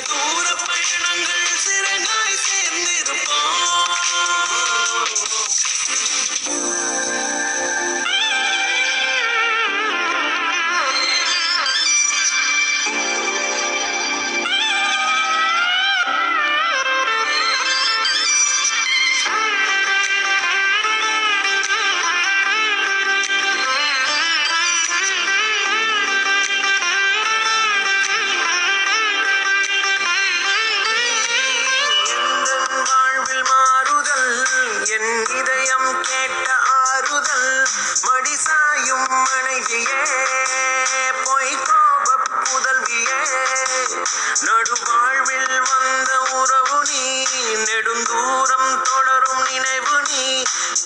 दूर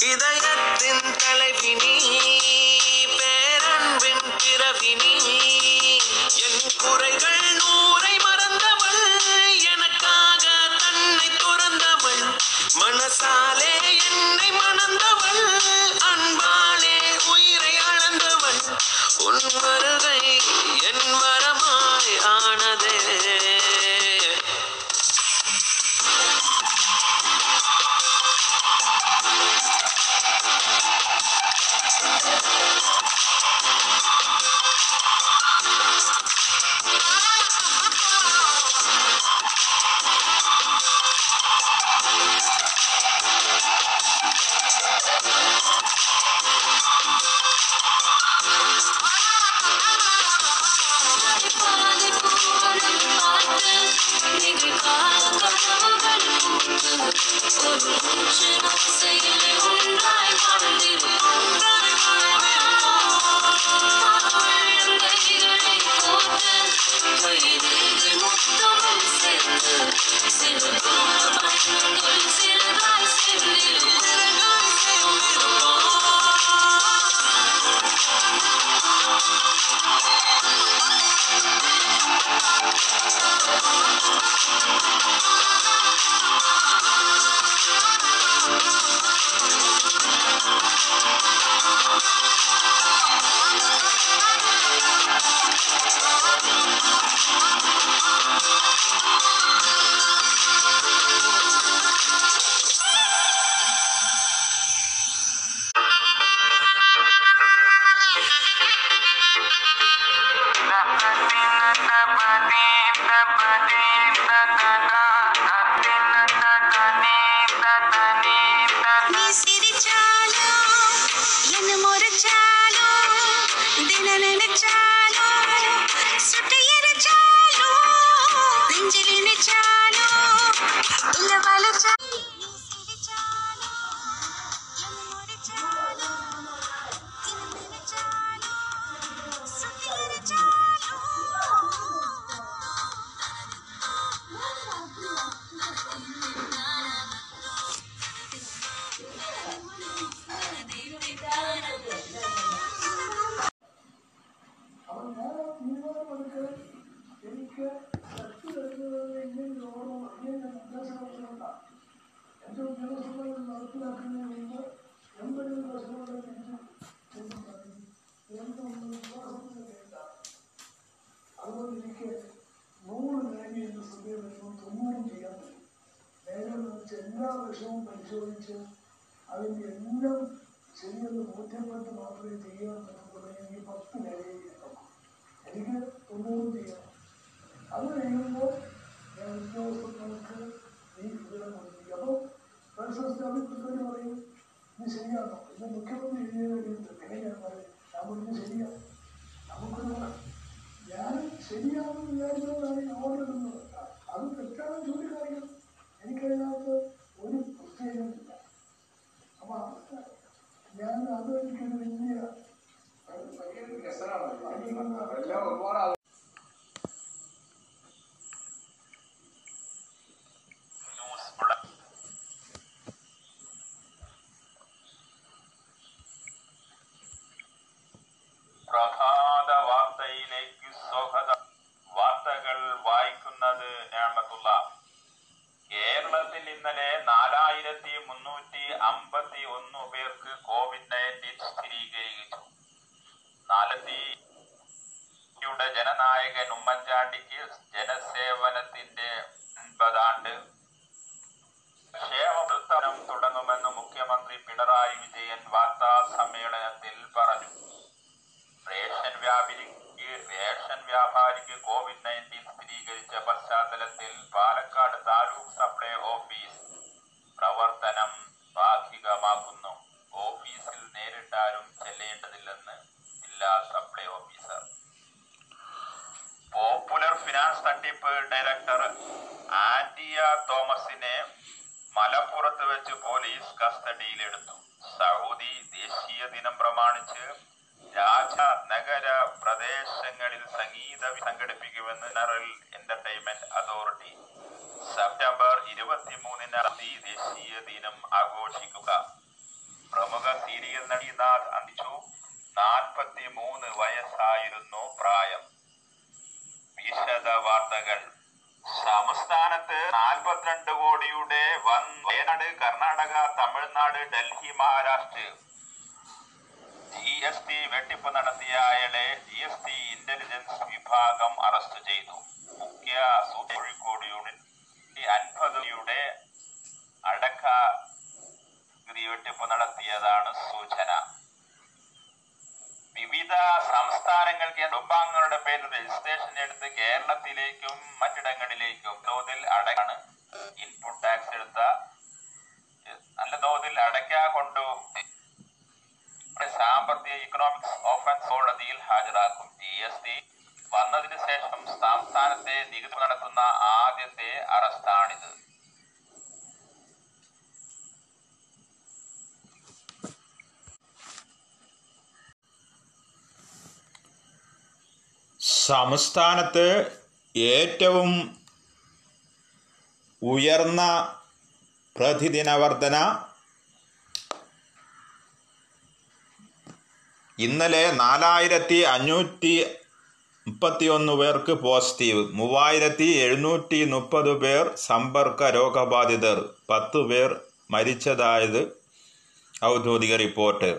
இதயத்தின் தலைவினி பேரன்பின் பிறவினி என் குறைகள் நூறை மறந்தவள் எனக்காக தன்னை துறந்தவள். மனசாலே என்னை மணந்தவள் அன்பாலே உயிரை அளந்தவள். உன் வருகை என் See you. അതുകൊണ്ട് എനിക്ക് നൂറ് നേടി എന്ന സമയം വരുമ്പോൾ തൊണ്ണൂറും ചെയ്യാൻ പറ്റും നേരെ വെച്ച് എല്ലാ വിഷയവും പരിശോധിച്ച് അതിന്റെ എല്ലാം ശരിയെന്ന് മാത്രമേ ചെയ്യാൻ പറ്റത്തുള്ളൂ എനിക്ക് പത്ത് നേടിയേ കിട്ടും എനിക്ക് തൊണ്ണൂറ് ചെയ്യണം അത് കഴിയുമ്പോൾ ഞാൻ ഉദ്യോഗസ്ഥർക്ക് നീ വിവരം കൊടുത്തിരിക്കും അപ്പോൾ പരിസ്ഥിതി അഭിപ്രായം പറയും ഇത് ശരിയാണോ? ഇത് മുഖ്യമന്ത്രി എഴുതിയ കഴിയുന്നത് എങ്ങനെയാണ് പറയും ഞാൻ പറഞ്ഞു ശരിയാണ് നമുക്കൊരു ഞാൻ ശരിയാണെന്ന് വിചാരിച്ചതാണ് ഈ ഓർഡർ ഇടുന്നത് അത് തെറ്റാണെന്ന് ചൂണ്ടിക്കാണിക്കണം എനിക്കതിനകത്ത് ഒരു പ്രത്യേകതയില്ല അപ്പൊ ഞാൻ അത് എനിക്കൊരു വലിയ എല്ലാം ഒരുപാട് പ്രഭാത വാർത്തയിലേക്ക് സ്വാഗതം വാർത്തകൾ വായിക്കുന്നത് ഞാമത്തുള്ള കേരളത്തിൽ ഇന്നലെ നാലായിരത്തി മുന്നൂറ്റി അമ്പത്തി ഒന്ന് പേർക്ക് കോവിഡ് നയന്റീൻ സ്ഥിരീകരിച്ചു നാലത്തി യുടെ ജനനായകൻ ഉമ്മൻചാണ്ടിക്ക് ജനസേവനത്തിന്റെ അൻപതാണ്ട് ക്ഷേമവൃത്തനം തുടങ്ങുമെന്ന് മുഖ്യമന്ത്രി പിണറായി വിജയൻ വാർത്താ സമ്മേളനത്തിൽ പറഞ്ഞു. റേഷൻ വ്യാപാരിക്ക് റേഷൻ വ്യാപാരിക്ക് കോവിഡ് നയന്റീൻ സ്ഥിരീകരിച്ച പശ്ചാത്തലത്തിൽ പാലക്കാട് മലപ്പുറത്ത് വെച്ച് പോലീസ് കസ്റ്റഡിയിലെടുത്തു. സൗദി ദേശീയ ദിനം പ്രമാണിച്ച് രാജ നഗര പ്രദേശങ്ങളിൽ സംഗീത സംഘടിപ്പിക്കുമെന്ന് ജനറൽ എന്റർടൈൻമെന്റ് അതോറിറ്റി. സെപ്റ്റംബർ ഇരുപത്തിമൂന്നിന് ദേശീയ ദിനം ആഘോഷിക്കുക. പ്രമുഖ സീരിയൽ നടി നാഥ് അന്തിച്ചു. നാൽപ്പത്തി മൂന്ന് വയസ്സായിരുന്നു പ്രായം. വിശദ വാർത്തകൾ നാൽപ്പത്തിരണ്ട് കോടിയുടെ വൻ Wayanad Karnataka Tamil Nadu Delhi Maharashtra. G S T വെട്ടിപ്പ് നടത്തിയ അയാളെ ജി എസ് ടി ഇന്റലിജൻസ് വിഭാഗം അറസ്റ്റ് ചെയ്തു. മുഖ്യ കോഴിക്കോട് യൂണിറ്റ് അൻപതിയുടെ അടക്ക വെട്ടിപ്പ് നടത്തിയതാണ് സൂചന. വിവിധ സംസ്ഥാനങ്ങൾക്ക് കുടുംബാംഗങ്ങളുടെ പേരിൽ രജിസ്ട്രേഷൻ എടുത്ത് കേരളത്തിലേക്കും മറ്റിടങ്ങളിലേക്കും തോതിൽ അടക്കാണ്. ഇൻപുട്ട് ടാക്സ് എടുത്ത നല്ല തോതിൽ അടയ്ക്കാ കൊണ്ടു സാമ്പത്തിക ഇക്കണോമിക്സ് ഓഫൻസ് കോടതിയിൽ ഹാജരാക്കും. ജി എസ് ടി വന്നതിന് ശേഷം സംസ്ഥാനത്തെ നികുതി നടത്തുന്ന ആദ്യത്തെ അറസ്റ്റാണിത് സംസ്ഥാനത്ത് ഏറ്റവും ഉയർന്ന പ്രതിദിന വർധന ഇന്നലെ നാലായിരത്തി അഞ്ഞൂറ്റി മുപ്പത്തി ഒന്ന് പേർക്ക് പോസിറ്റീവ് മൂവായിരത്തി എഴുന്നൂറ്റി മുപ്പത് പേർ സമ്പർക്ക രോഗബാധിതർ പത്ത് പേർ മരിച്ചതായത് ഔദ്യോഗിക റിപ്പോർട്ട്.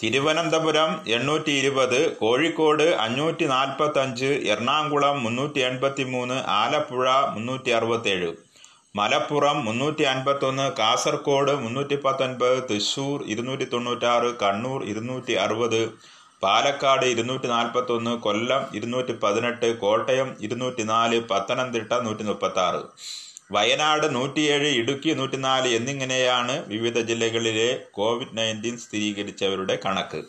തിരുവനന്തപുരം എണ്ണൂറ്റി ഇരുപത് കോഴിക്കോട് അഞ്ഞൂറ്റി നാൽപ്പത്തഞ്ച് എറണാകുളം മുന്നൂറ്റി എൺപത്തി മൂന്ന് ആലപ്പുഴ മുന്നൂറ്റി അറുപത്തേഴ് മലപ്പുറം മുന്നൂറ്റി അൻപത്തൊന്ന് കാസർഗോഡ് മുന്നൂറ്റി പത്തൊൻപത് തൃശൂർ ഇരുന്നൂറ്റി തൊണ്ണൂറ്റാറ് കണ്ണൂർ ഇരുന്നൂറ്റി അറുപത് പാലക്കാട് ഇരുന്നൂറ്റി നാൽപ്പത്തൊന്ന് കൊല്ലം ഇരുന്നൂറ്റി പതിനെട്ട് കോട്ടയം ഇരുന്നൂറ്റി നാല് പത്തനംതിട്ട നൂറ്റി മുപ്പത്തി ആറ് വയനാട് നൂറ്റിയേഴ് ഇടുക്കി നൂറ്റിനാല് എന്നിങ്ങനെയാണ് വിവിധ ജില്ലകളിലെ കോവിഡ് നയന്റീൻ സ്ഥിരീകരിച്ചവരുടെ കണക്ക്.